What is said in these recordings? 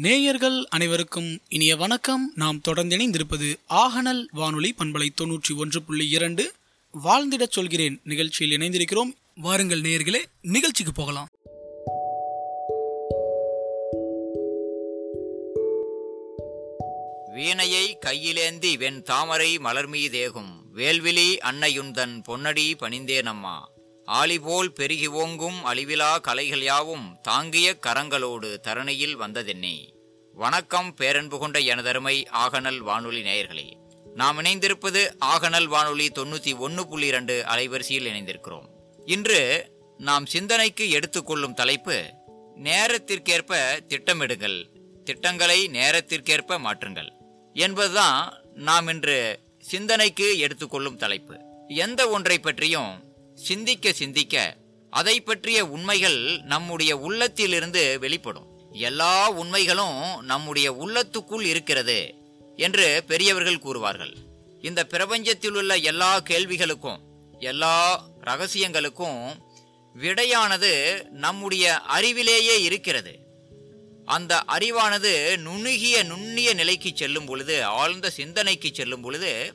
நேயர்கள் அனைவருக்கும் இனிய வணக்கம். நாம் தொடர்ந்து இணைந்திருப்பது ஆகனல் வானொலி பண்பலை தொன்னூற்றி ஒன்று புள்ளி இரண்டு. வாழ்ந்திடச் சொல்கிறேன் நிகழ்ச்சியில் இணைந்திருக்கிறோம். வாருங்கள் நேயர்களே நிகழ்ச்சிக்கு போகலாம். வீணையை கையிலேந்தி வெண் தாமரை மலர்மீதேகும். வேல்விழி அன்னையுந்தன் பொன்னடி பணிந்தேனம்மா. ஆலிபோல் பெருகி ஓங்கும் அழிவிலா கலைகள் யாவும் தாங்கிய கரங்களோடு தரணியில் வந்ததென்னே. வணக்கம் பேரன்பு கொண்ட எனதருமை ஆகநல் வானொலி நேயர்களே. நாம் இணைந்திருப்பது ஆகனல் வானொலி தொண்ணூத்தி ஒன்னு புள்ளி இரண்டு அலைவரிசையில் இணைந்திருக்கிறோம். இன்று நாம் சிந்தனைக்கு எடுத்துக்கொள்ளும் தலைப்பு நேரத்திற்கேற்ப திட்டமிடுங்கள் திட்டங்களை நேரத்திற்கேற்ப மாற்றுங்கள் என்பதுதான் நாம் இன்று சிந்தனைக்கு எடுத்துக்கொள்ளும் தலைப்பு. எந்த ஒன்றை பற்றியும் சிந்திக்க சிந்திக்க அதை பற்றிய உண்மைகள் நம்முடைய உள்ளத்திலிருந்து வெளிப்படும். எல்லா உண்மைகளும் நம்முடைய உள்ளத்துக்குள் இருக்கிறது என்று பெரியவர்கள் கூறுவார்கள். இந்த பிரபஞ்சத்தில் உள்ள எல்லா கேள்விகளுக்கும் எல்லா ரகசியங்களுக்கும் விடையானது நம்முடைய அறிவிலேயே இருக்கிறது. அந்த அறிவானது நுணுகிய நுண்ணிய நிலைக்கு செல்லும் பொழுது ஆழ்ந்த சிந்தனைக்கு செல்லும் பொழுது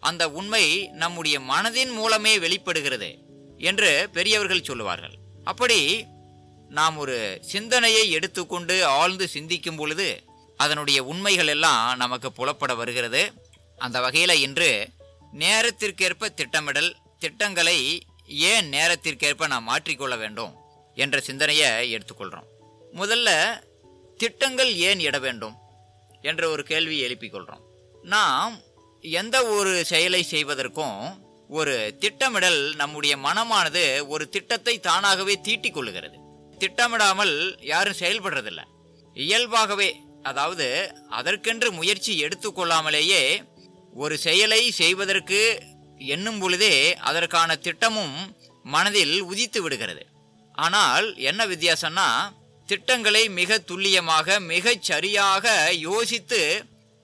அந்த உண்மை நம்முடைய மனதின் மூலமே வெளிப்படுகிறது. என்று பெரியவர்கள் சொல்லுவார்கள். அப்படி நாம் ஒரு சிந்தனையை எடுத்துக்கொண்டு ஆழ்ந்து சிந்திக்கும் பொழுது அதனுடைய உண்மைகள் எல்லாம் நமக்கு புலப்பட வருகிறது. அந்த வகையில் இன்று நேரத்திற்கேற்ப திட்டமிடல் திட்டங்களை ஏன் நேரத்திற்கேற்ப நாம் மாற்றிக்கொள்ள வேண்டும் என்ற சிந்தனையை எடுத்துக்கொள்கிறோம் முதல்ல திட்டங்கள் ஏன் இட வேண்டும் என்ற ஒரு கேள்வி எழுப்பிக் கொள்கிறோம் நாம் எந்த ஒரு செயலை செய்வதற்கும் ஒரு திட்டமிடல் நம்முடைய மனமானது ஒரு திட்டத்தை தானாகவே தீட்டிக் கொள்ளுகிறது. திட்டமிடாமல் யாரும் செயல்படுறதில்ல. இயல்பாகவே அதாவது அதற்கென்று முயற்சி எடுத்துக்கொள்ளாமலேயே ஒரு செயலை செய்வதற்கு எண்ணும் பொழுதே அதற்கான திட்டமும் மனதில் உதித்து விடுகிறது. ஆனால் என்ன வித்தியாசம்னா திட்டங்களை மிக துல்லியமாக மிகச் சரியாக யோசித்து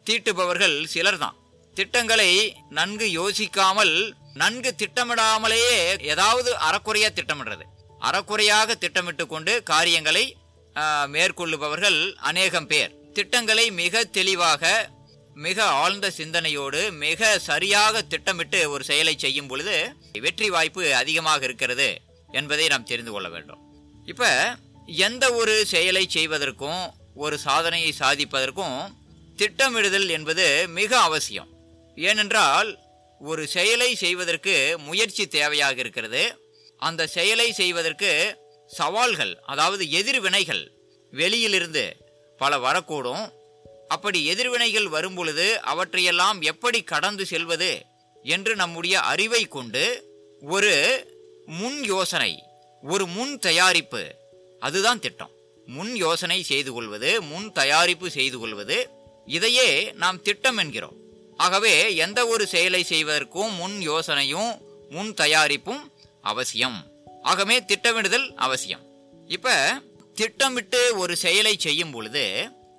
தீட்டுபவர்கள் சிலர்தான். திட்டங்களை நன்கு யோசிக்காமல் நன்கு திட்டமிடாமலேயே ஏதாவது அறக்குறையா திட்டமிடுறது. அறக்குறையாக திட்டமிட்டு கொண்டு காரியங்களை மேற்கொள்ளுபவர்கள் அநேகம் பேர். திட்டங்களை மிக தெளிவாக மிக ஆழ்ந்த சிந்தனையோடு மிக சரியாக திட்டமிட்டு ஒரு செயலை செய்யும் பொழுது வெற்றி வாய்ப்பு அதிகமாக இருக்கிறது என்பதை நாம் தெரிந்து கொள்ள வேண்டும். இப்ப எந்த ஒரு செயலை செய்வதற்கும் ஒரு சாதனையை சாதிப்பதற்கும் திட்டமிடுதல் என்பது மிக அவசியம். ஏனென்றால் ஒரு செயலை செய்வதற்கு முயற்சி தேவையாக இருக்கிறது. அந்த செயலை செய்வதற்கு சவால்கள் அதாவது எதிர்வினைகள் வெளியிலிருந்து பல வரக்கூடும். அப்படி எதிர்வினைகள் வரும் பொழுது அவற்றையெல்லாம் எப்படி கடந்து செல்வது என்று நம்முடைய அறிவை கொண்டு ஒரு முன் யோசனை ஒரு முன் தயாரிப்பு அதுதான் திட்டம். முன் யோசனை செய்து கொள்வது முன் தயாரிப்பு செய்து கொள்வது இதையே நாம் திட்டம் என்கிறோம். ஆகவே எந்த ஒரு செயலை செய்வதற்கும் முன் யோசனையும் முன் தயாரிப்பும் அவசியம். ஆகவே திட்டமிடுதல் அவசியம். இப்ப திட்டமிட்டு ஒரு செயலை செய்யும் பொழுது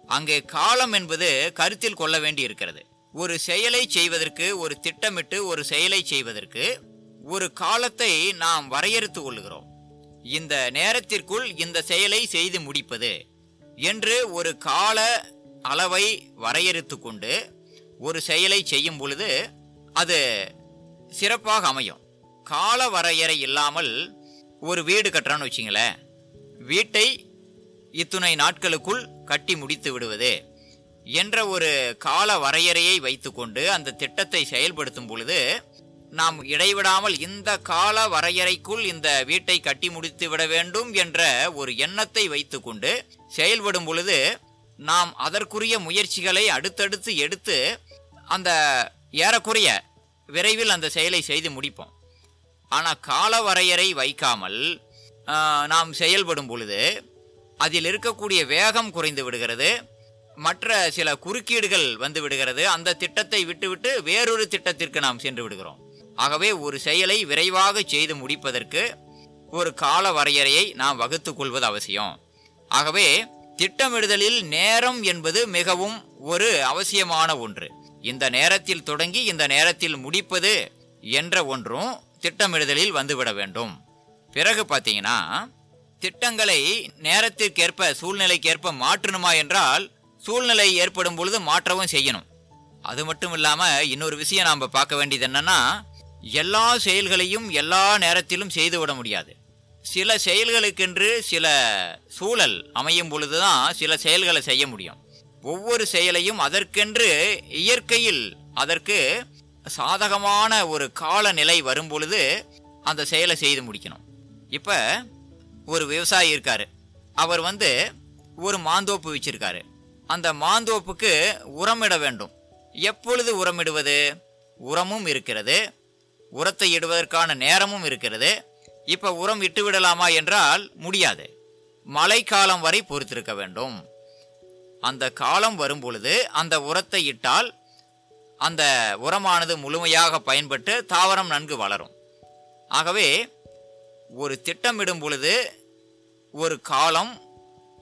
அங்கே காலம் என்பது கருத்தில் கொள்ள வேண்டி இருக்கிறது ஒரு செயலை செய்வதற்கு ஒரு திட்டமிட்டு ஒரு செயலை செய்வதற்கு ஒரு காலத்தை நாம் வரையறுத்து கொள்ளுகிறோம் இந்த நேரத்திற்குள் இந்த செயலை செய்து முடிப்பது என்று ஒரு கால அளவை வரையறுத்து கொண்டு ஒரு செயலை செய்யும் பொழுது அது சிறப்பாக அமையும். கால வரையறை இல்லாமல் ஒரு வீடு கட்டுறான்னு வச்சிங்களேன். வீட்டை இத்துணை நாட்களுக்குள் கட்டி முடித்து விடுவது என்ற ஒரு கால வரையறையை வைத்துக்கொண்டு அந்த திட்டத்தை செயல்படுத்தும் பொழுது நாம் இடைவிடாமல் இந்த கால வரையறைக்குள் இந்த வீட்டை கட்டி முடித்து விட வேண்டும் என்ற ஒரு எண்ணத்தை வைத்துக்கொண்டு செயல்படும் பொழுது நாம் அதற்குரிய முயற்சிகளை அடுத்தடுத்து எடுத்து அந்த ஏறக்குறைய விரைவில் அந்த செயலை செய்து முடிப்போம். ஆனால் கால வரையறை வைக்காமல் நாம் செயல்படும் பொழுது அதில் இருக்கக்கூடிய வேகம் குறைந்து விடுகிறது. மற்ற சில குறுக்கீடுகள் வந்து விடுகிறது. அந்த திட்டத்தை விட்டுவிட்டு வேறொரு திட்டத்திற்கு நாம் சென்று விடுகிறோம். ஆகவே ஒரு செயலை விரைவாக செய்து முடிப்பதற்கு ஒரு கால வரையறையை நாம் வகுத்து கொள்வது அவசியம். ஆகவே திட்டமிடுதலில் நேரம் என்பது மிகவும் ஒரு அவசியமான ஒன்று. இந்த நேரத்தில் தொடங்கி இந்த நேரத்தில் முடிப்பது என்ற ஒன்றும் திட்டமிடுதலில் வந்துவிட வேண்டும். பிறகு பார்த்தீங்கன்னா திட்டங்களை நேரத்திற்கேற்ப சூழ்நிலைக்கேற்ப மாற்றணுமா என்றால் சூழ்நிலை ஏற்படும் பொழுது மாற்றவும் செய்யணும். அது மட்டும் இல்லாமல் இன்னொரு விஷயம் நாம் பார்க்க வேண்டியது என்னன்னா எல்லா செயல்களையும் எல்லா நேரத்திலும் செய்துவிட முடியாது. சில செயல்களுக்கென்று சில சூழல் அமையும் பொழுதுதான் சில செயல்களை செய்ய முடியும். ஒவ்வொரு செயலையும் அதற்கென்று இயற்கையில் அதற்கு சாதகமான ஒரு காலநிலை வரும் பொழுது அந்த செயலை செய்து முடிக்கணும். இப்போ ஒரு விவசாயி இருக்காரு. அவர் வந்து ஒரு மாந்தோப்பு வச்சிருக்காரு. அந்த மாந்தோப்புக்கு உரமிட வேண்டும். எப்பொழுது உரமிடுவது? உரமும் இருக்கிறது. உரத்தை இடுவதற்கான நேரமும் இருக்கிறது. இப்போ உரம் இட்டு விடலாமா என்றால் முடியாது. மழைக்காலம் வரை பொறுத்திருக்க வேண்டும். அந்த காலம் வரும் பொழுது அந்த உரத்தை இட்டால் அந்த உரமானது முழுமையாக பயன்பட்டு தாவரம் நன்கு வளரும். ஆகவே ஒரு திட்டமிடும் பொழுது ஒரு காலம்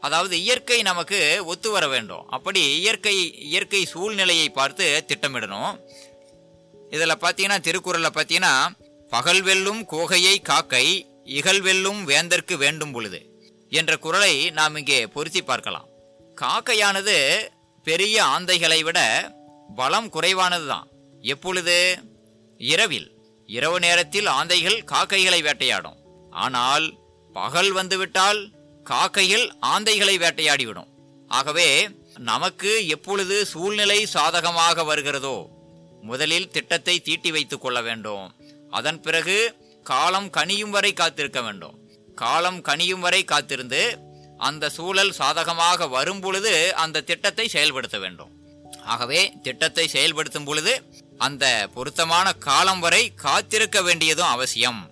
அதாவது இயற்கை நமக்கு ஒத்து வர வேண்டும். அப்படி இயற்கை இயற்கை சூழ்நிலையை பார்த்து திட்டமிடணும். இதில் பார்த்தீங்கன்னா திருக்குறளில் பார்த்தீங்கன்னா பகல் வெல்லும் கோகையை காக்கை இகல் வெல்லும் வேந்தற்கு வேண்டும் பொழுது என்ற குறளை நாம் இங்கே பொருத்தி பார்க்கலாம். காக்கையானது பெரிய ஆந்தைகளை விட பலம் குறைவானதுதான். எப்பொழுது? இரவில். இரவு நேரத்தில் ஆந்தைகள் காக்கைகளை வேட்டையாடும். ஆனால் பகல் வந்துவிட்டால் காக்கைகள் ஆந்தைகளை வேட்டையாடிவிடும். ஆகவே நமக்கு எப்பொழுது சூழ்நிலை சாதகமாக வருகிறதோ முதலில் திட்டத்தை தீட்டி வைத்துக் கொள்ள வேண்டும். அதன் பிறகு காலம் கனியும் வரை காத்திருக்க வேண்டும். காலம் கனியும் வரை காத்திருந்து அந்த சூழல் சாதகமாக வரும் பொழுது அந்த திட்டத்தை செயல்படுத்த வேண்டும். ஆகவே திட்டத்தை செயல்படுத்தும் பொழுது அந்த பொருத்தமான காலம் வரை காத்திருக்க வேண்டியதும் அவசியம்.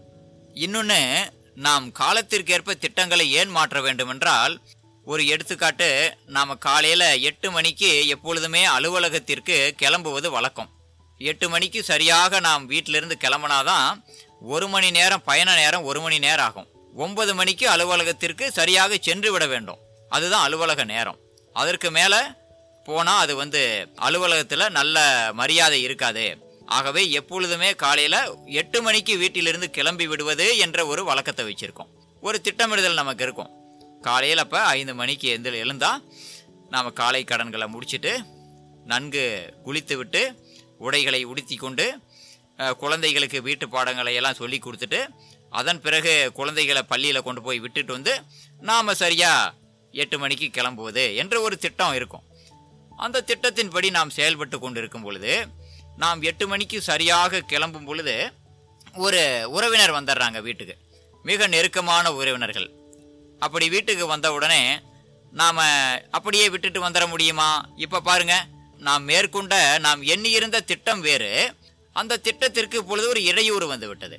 இன்னொன்று நாம் காலத்திற்கேற்ப திட்டங்களை ஏன் மாற்ற வேண்டுமென்றால் ஒரு எடுத்துக்காட்டு நாம் காலையில் எட்டு மணிக்கு எப்பொழுதுமே அலுவலகத்திற்கு கிளம்புவது வழக்கம். எட்டு மணிக்கு சரியாக நாம் வீட்டிலிருந்து கிளம்புனாதான் ஒரு மணி நேரம் பயண நேரம் ஒரு மணி நேரம் ஆகும். ஒன்பது மணிக்கு அலுவலகத்திற்கு சரியாக சென்று விட வேண்டும். அதுதான் அலுவலக நேரம். அதற்கு மேலே போனால் அது வந்து அலுவலகத்தில் நல்ல மரியாதை இருக்காது. ஆகவே எப்பொழுதுமே காலையில் எட்டு மணிக்கு வீட்டிலிருந்து கிளம்பி விடுவது என்ற ஒரு வழக்கத்தை வச்சுருக்கோம். ஒரு திட்டமிடுதல் நமக்கு இருக்கும். காலையில் அப்போ ஐந்து மணிக்கு எந்த எழுந்தால் நாம் காலை கடன்களை முடிச்சுட்டு நன்கு குளித்து விட்டு உடைகளை உடுத்தி கொண்டு குழந்தைகளுக்கு வீட்டு பாடங்களை எல்லாம் சொல்லி கொடுத்துட்டு அதன் பிறகு குழந்தைகளை பள்ளியில் கொண்டு போய் விட்டுட்டு வந்து நாம் சரியாக எட்டு மணிக்கு கிளம்புவது என்ற ஒரு திட்டம் இருக்கும். அந்த திட்டத்தின்படி நாம் செயல்பட்டு கொண்டு இருக்கும் பொழுது நாம் எட்டு மணிக்கு சரியாக கிளம்பும் பொழுது ஒரு உறவினர் வந்துடுறாங்க வீட்டுக்கு. மிக நெருக்கமான உறவினர்கள். அப்படி வீட்டுக்கு வந்த உடனே நாம் அப்படியே விட்டுட்டு வந்துட முடியுமா? இப்போ பாருங்க நாம் மேற்கொண்ட நாம் எண்ணியிருந்த திட்டம் வேறு. அந்த திட்டத்திற்கு இப்பொழுது ஒரு இடையூறு வந்து விட்டது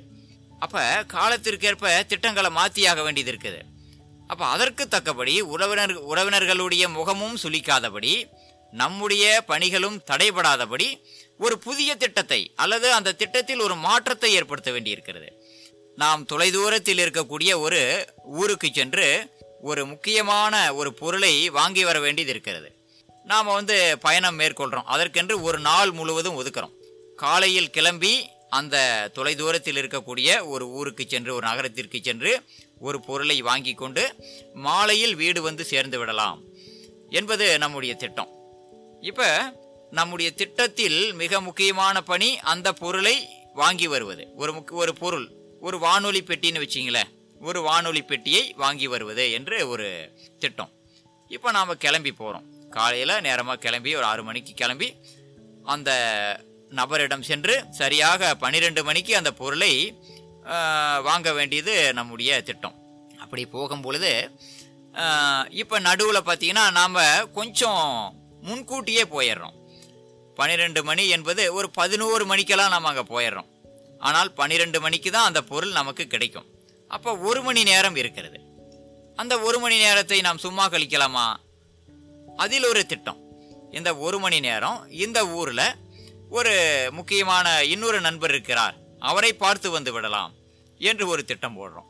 அப்போ காலத்திற்கேற்ப திட்டங்களை மாற்றியாக வேண்டியது இருக்குது. அப்போ அதற்கு தக்கபடி உறவினர் உறவினர்களுடைய முகமும் சுளிக்காதபடி நம்முடைய பணிகளும் தடைபடாதபடி ஒரு புதிய திட்டத்தை அல்லது அந்த திட்டத்தில் ஒரு மாற்றத்தை ஏற்படுத்த வேண்டியிருக்கிறது. நாம் தொலைதூரத்தில் இருக்கக்கூடிய ஒரு ஊருக்கு சென்று ஒரு முக்கியமான ஒரு பொருளை வாங்கி வர வேண்டியது இருக்கிறது. நாம் வந்து பயணம் மேற்கொள்கிறோம் அதற்கென்று ஒரு நாள் முழுவதும் ஒதுக்கிறோம். காலையில் கிளம்பி அந்த தொலைதூரத்தில் இருக்கக்கூடிய ஒரு ஊருக்கு சென்று ஒரு நகரத்திற்கு சென்று ஒரு பொருளை வாங்கி கொண்டு மாலையில் வீடு வந்து சேர்ந்து விடலாம் என்பது நம்முடைய திட்டம். இப்போ நம்முடைய திட்டத்தில் மிக முக்கியமான பணி அந்த பொருளை வாங்கி வருவது. ஒரு முக் ஒரு பொருள் ஒரு வானொலி பெட்டின்னு வச்சிங்களேன் ஒரு வானொலி பெட்டியை வாங்கி வருவது என்று ஒரு திட்டம். இப்போ நாம் கிளம்பி போகிறோம் காலையில் நேரமாக கிளம்பி ஒரு ஆறு மணிக்கு கிளம்பி அந்த நபரிடம் சென்று சரியாக பன்னிரெண்டு மணிக்கு அந்த பொருளை வாங்க வேண்டியது நம்முடைய திட்டம். அப்படி போகும் பொழுது இப்போ நடுவில் பார்த்தீங்கன்னா நாம் கொஞ்சம் முன்கூட்டியே போயிடுறோம். பன்னிரெண்டு மணி என்பது ஒரு பதினோரு மணிக்கெல்லாம் நம்ம அங்கே போயிடுறோம். ஆனால் பன்னிரெண்டு மணிக்கு தான் அந்த பொருள் நமக்கு கிடைக்கும். அப்போ ஒரு மணி நேரம் இருக்கிறது. அந்த ஒரு மணி நேரத்தை நாம் சும்மா கழிக்கலாமா? அதில் ஒரு திட்டம். இந்த ஒரு மணி நேரம் இந்த ஊரில் ஒரு முக்கியமான இன்னொரு நண்பர் இருக்கிறார். அவரை பார்த்து வந்து விடலாம் என்று ஒரு திட்டம் போடுறோம்.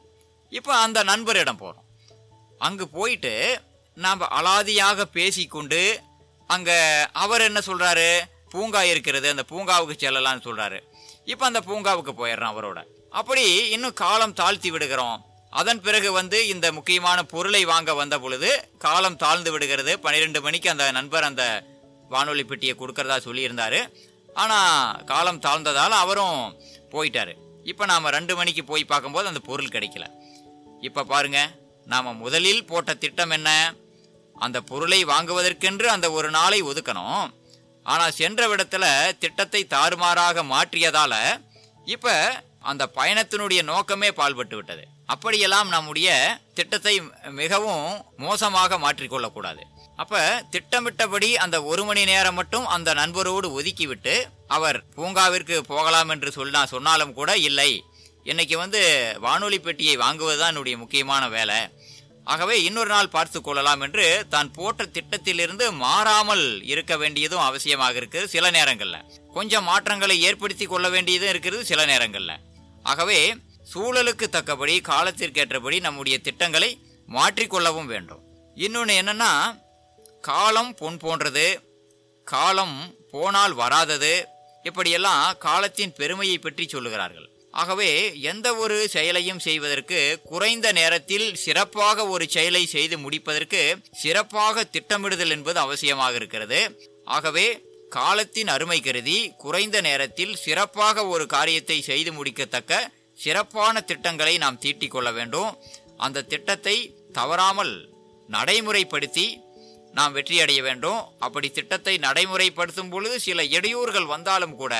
இப்போ அந்த நண்பரிடம் போகிறோம் அங்கு போயிட்டு நாம் அலாதியாக பேசிக்கொண்டு அங்கே அவர் என்ன சொல்கிறாரு பூங்கா இருக்கிறது அந்த பூங்காவுக்கு செல்லலாம்னு சொல்கிறாரு இப்போ அந்த பூங்காவுக்கு போயிடுறோம் அவரோட. அப்படி இன்னும் காலம் தாழ்த்தி விடுகிறோம். அதன் பிறகு வந்து இந்த முக்கியமான பொருளை வாங்க வந்த பொழுது காலம் தாழ்ந்து விடுகிறது. பன்னிரெண்டு மணிக்கு அந்த நண்பர் அந்த வானொலி பெட்டியை கொடுக்கறதா சொல்லியிருந்தாரு. ஆனால் காலம் தாழ்ந்ததால் அவரும் போயிட்டார். இப்போ நாம் ரெண்டு மணிக்கு போய் பார்க்கும்போது அந்த பொருள் கிடைக்கல. இப்போ பாருங்க நாம் முதலில் போட்ட திட்டம் என்ன? அந்த பொருளை வாங்குவதற்கென்று அந்த ஒரு நாளை ஒதுக்கணும். ஆனால் சென்ற விடத்தில் திட்டத்தை தாறுமாறாக மாற்றியதால் இப்போ அந்த பயணத்தினுடைய நோக்கமே பால்பட்டு விட்டது. அப்படியெல்லாம் நம்முடைய திட்டத்தை மிகவும் மோசமாக மாற்றிக்கொள்ளக்கூடாது. அப்ப திட்டமிட்டபடி அந்த ஒரு மணி நேரம் மட்டும் அந்த நண்பரோடு ஒதுக்கிவிட்டு அவர் பூங்காவிற்கு போகலாம் என்று சொன்னா சொன்னாலும் கூட இல்லை. இன்னைக்கு வந்து வானொலி பெட்டியை வாங்குவதுதான் என்னுடைய முக்கியமான வேலை. ஆகவே இன்னொரு நாள் பார்த்து கொள்ளலாம் என்று தான் போட்ட திட்டத்திலிருந்து மாறாமல் இருக்க வேண்டியதும் அவசியமாக இருக்குது சில நேரங்களில். கொஞ்சம் மாற்றங்களை ஏற்படுத்தி கொள்ள வேண்டியதும் இருக்கிறது சில நேரங்களில். ஆகவே சூழலுக்கு தக்கபடி காலத்திற்கேற்றபடி நம்முடைய திட்டங்களை மாற்றிக்கொள்ளவும் வேண்டும். இன்னொன்று என்னன்னா காலம் பொன் போன்றது. காலம் போனால் வராதது. இப்படியெல்லாம் காலத்தின் பெருமையை பற்றி சொல்லுகிறார்கள். ஆகவே எந்த ஒரு செயலையும் செய்வதற்கு குறைந்த நேரத்தில் சிறப்பாக ஒரு செயலை செய்து முடிப்பதற்கு சிறப்பாக திட்டமிடுதல் என்பது அவசியமாக இருக்கிறது. ஆகவே காலத்தின் அருமை கருதி குறைந்த நேரத்தில் சிறப்பாக ஒரு காரியத்தை செய்து முடிக்கத்தக்க சிறப்பான திட்டங்களை நாம் தீட்டிக் கொள்ள வேண்டும். அந்த திட்டத்தை தவறாமல் நடைமுறைப்படுத்தி நாம் வெற்றி அடைய வேண்டும். அப்படி திட்டத்தை நடைமுறைப்படுத்தும் பொழுது சில இடையூறுகள் வந்தாலும் கூட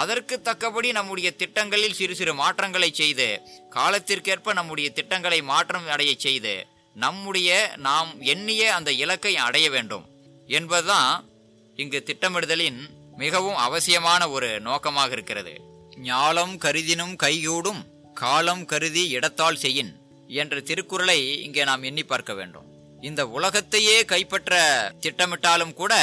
அதற்கு தக்கபடி நம்முடைய திட்டங்களில் சிறு சிறு மாற்றங்களை செய்து காலத்திற்கேற்ப நம்முடைய திட்டங்களை மாற்றம் அடைய செய்து நம்முடைய நாம் எண்ணிய அந்த இலக்கை அடைய வேண்டும். என்பதுதான் இங்கு திட்டமிடுதலின் மிகவும் அவசியமான ஒரு நோக்கமாக இருக்கிறது. ஞாலம் கருதினும் கைகூடும் காலம் கருதி இடத்தால் செய்யின் என்ற திருக்குறளை இங்கே நாம் எண்ணி பார்க்க வேண்டும். இந்த உலகத்தையே கைப்பற்ற திட்டமிட்டாலும் கூட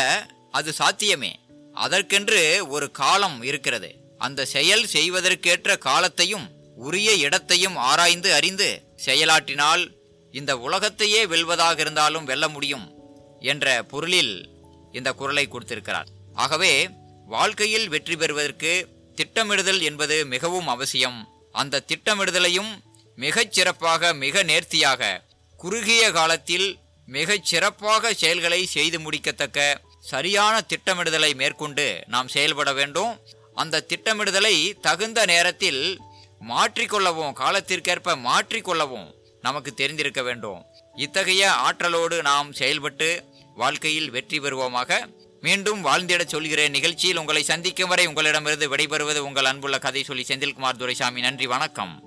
அது சாத்தியமே. அதற்கென்று ஒரு காலம் இருக்கிறது. அந்த செயல் செய்வதற்கேற்ற காலத்தையும் உரிய இடத்தையும் ஆராய்ந்து அறிந்து செயலாற்றினால் இந்த உலகத்தையே வெல்வதாக இருந்தாலும் வெல்ல முடியும் என்ற பொருளில் இந்த குரலை கொடுத்திருக்கிறார். ஆகவே வாழ்க்கையில் வெற்றி பெறுவதற்கு திட்டமிடுதல் என்பது மிகவும் அவசியம். அந்த திட்டமிடுதலையும் மிகச் சிறப்பாக மிக நேர்த்தியாக குறுகிய காலத்தில் மிகச் சிறப்பாக செயல்களை செய்து முடிக்கத்தக்க சரியான திட்டமிடுதலை மேற்கொண்டு நாம் செயல்பட வேண்டும். அந்த திட்டமிடுதலை தகுந்த நேரத்தில் மாற்றிக்கொள்ளவும் காலத்திற்கேற்ப மாற்றிக்கொள்ளவும் நமக்கு தெரிந்திருக்க வேண்டும். இத்தகைய ஆற்றலோடு நாம் செயல்பட்டு வாழ்க்கையில் வெற்றி பெறுவோமாக. மீண்டும் வாழ்ந்திடச் சொல்கிறேன். நிகழ்ச்சியில் உங்களை சந்திக்கும் வரை உங்களிடமிருந்து விடைபெறுவது உங்கள் அன்புள்ள கதை சொல்லி செந்தில்குமார் துரைசாமி. நன்றி வணக்கம்.